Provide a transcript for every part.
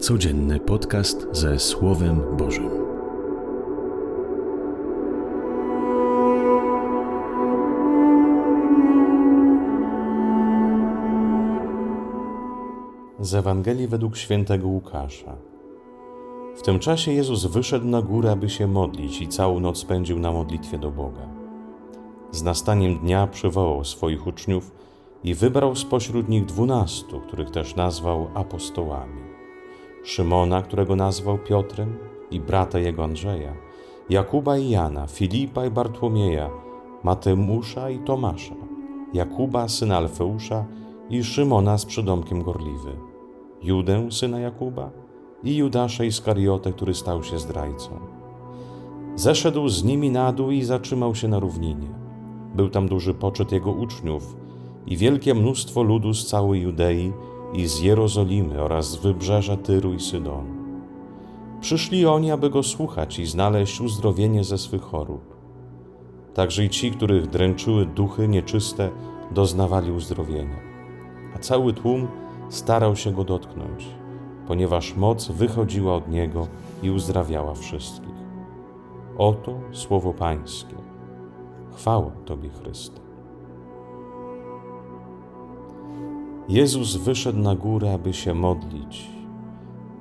Codzienny podcast ze Słowem Bożym. Z Ewangelii według świętego Łukasza. W tym czasie Jezus wyszedł na górę, aby się modlić i całą noc spędził na modlitwie do Boga. Z nastaniem dnia przywołał swoich uczniów i wybrał spośród nich dwunastu, których też nazwał apostołami. Szymona, którego nazwał Piotrem, i brata jego Andrzeja, Jakuba i Jana, Filipa i Bartłomieja, Mateusza i Tomasza, Jakuba, syna Alfeusza i Szymona z przydomkiem Gorliwy, Judę, syna Jakuba i Judasza Iskariotę, który stał się zdrajcą. Zeszedł z nimi na dół i zatrzymał się na równinie. Był tam duży poczet jego uczniów i wielkie mnóstwo ludu z całej Judei i z Jerozolimy oraz z wybrzeża Tyru i Sydonu. Przyszli oni, aby go słuchać i znaleźć uzdrowienie ze swych chorób. Także i ci, których dręczyły duchy nieczyste, doznawali uzdrowienia. A cały tłum starał się go dotknąć, ponieważ moc wychodziła od niego i uzdrawiała wszystkich. Oto słowo Pańskie. Chwała Tobie, Chryste. Jezus wyszedł na górę, aby się modlić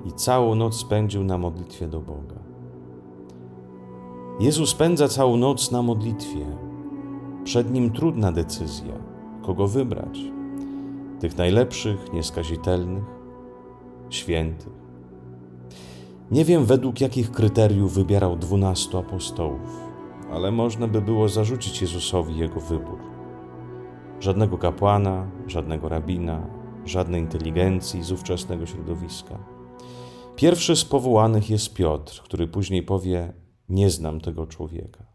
i całą noc spędził na modlitwie do Boga. Jezus spędza całą noc na modlitwie. Przed nim trudna decyzja, kogo wybrać. Tych najlepszych, nieskazitelnych, świętych. Nie wiem, według jakich kryteriów wybierał dwunastu apostołów, ale można by było zarzucić Jezusowi jego wybór. Żadnego kapłana, żadnego rabina, żadnej inteligencji z ówczesnego środowiska. Pierwszy z powołanych jest Piotr, który później powie: Nie znam tego człowieka.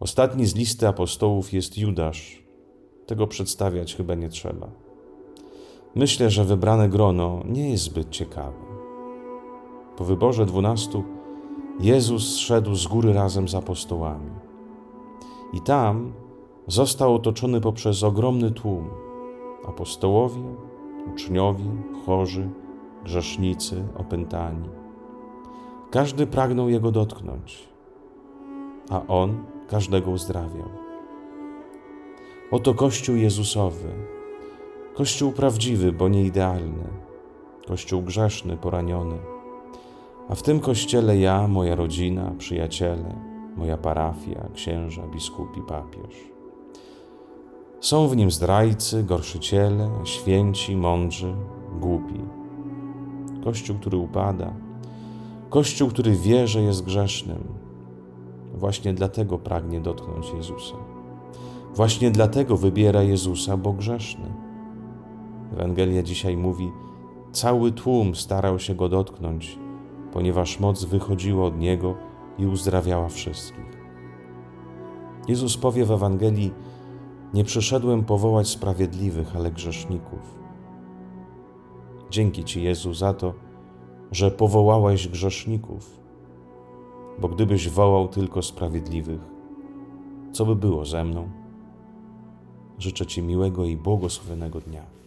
Ostatni z listy apostołów jest Judasz. Tego przedstawiać chyba nie trzeba. Myślę, że wybrane grono nie jest zbyt ciekawe. Po wyborze dwunastu Jezus szedł z góry razem z apostołami. I tam został otoczony poprzez ogromny tłum apostołowie, uczniowie, chorzy, grzesznicy, opętani. Każdy pragnął Jego dotknąć, a On każdego uzdrawiał. Oto Kościół Jezusowy, Kościół prawdziwy, bo nie idealny, Kościół grzeszny, poraniony. A w tym Kościele ja, moja rodzina, przyjaciele, moja parafia, księża, biskupi, papież. Są w nim zdrajcy, gorszyciele, święci, mądrzy, głupi. Kościół, który upada, Kościół, który wie, że jest grzesznym. Właśnie dlatego pragnie dotknąć Jezusa. Właśnie dlatego wybiera Jezusa, bo grzeszny. Ewangelia dzisiaj mówi: Cały tłum starał się go dotknąć, ponieważ moc wychodziła od niego i uzdrawiała wszystkich. Jezus powie w Ewangelii: Nie przyszedłem powołać sprawiedliwych, ale grzeszników. Dzięki Ci, Jezu, za to, że powołałeś grzeszników, bo gdybyś wołał tylko sprawiedliwych, co by było ze mną? Życzę Ci miłego i błogosławionego dnia.